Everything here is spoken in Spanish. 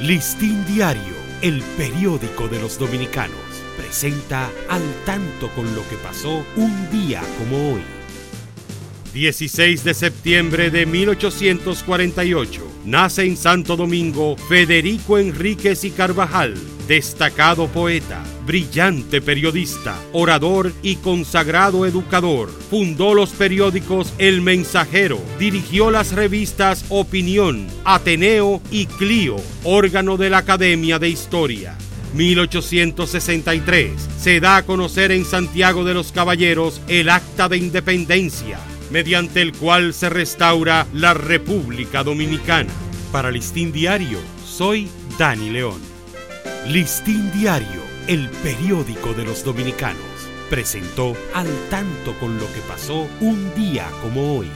Listín Diario, el periódico de los dominicanos, presenta al tanto con lo que pasó un día como hoy. 16 de septiembre de 1848. Nace en Santo Domingo Federico Enríquez y Carvajal, destacado poeta, brillante periodista, orador y consagrado educador. Fundó los periódicos El Mensajero, dirigió las revistas Opinión, Ateneo y Clio, órgano de la Academia de Historia. 1863 se da a conocer en Santiago de los Caballeros el Acta de Independencia mediante el cual se restaura la República Dominicana. Para Listín Diario, soy Dani León. Listín Diario, el periódico de los dominicanos, presentó al tanto con lo que pasó un día como hoy.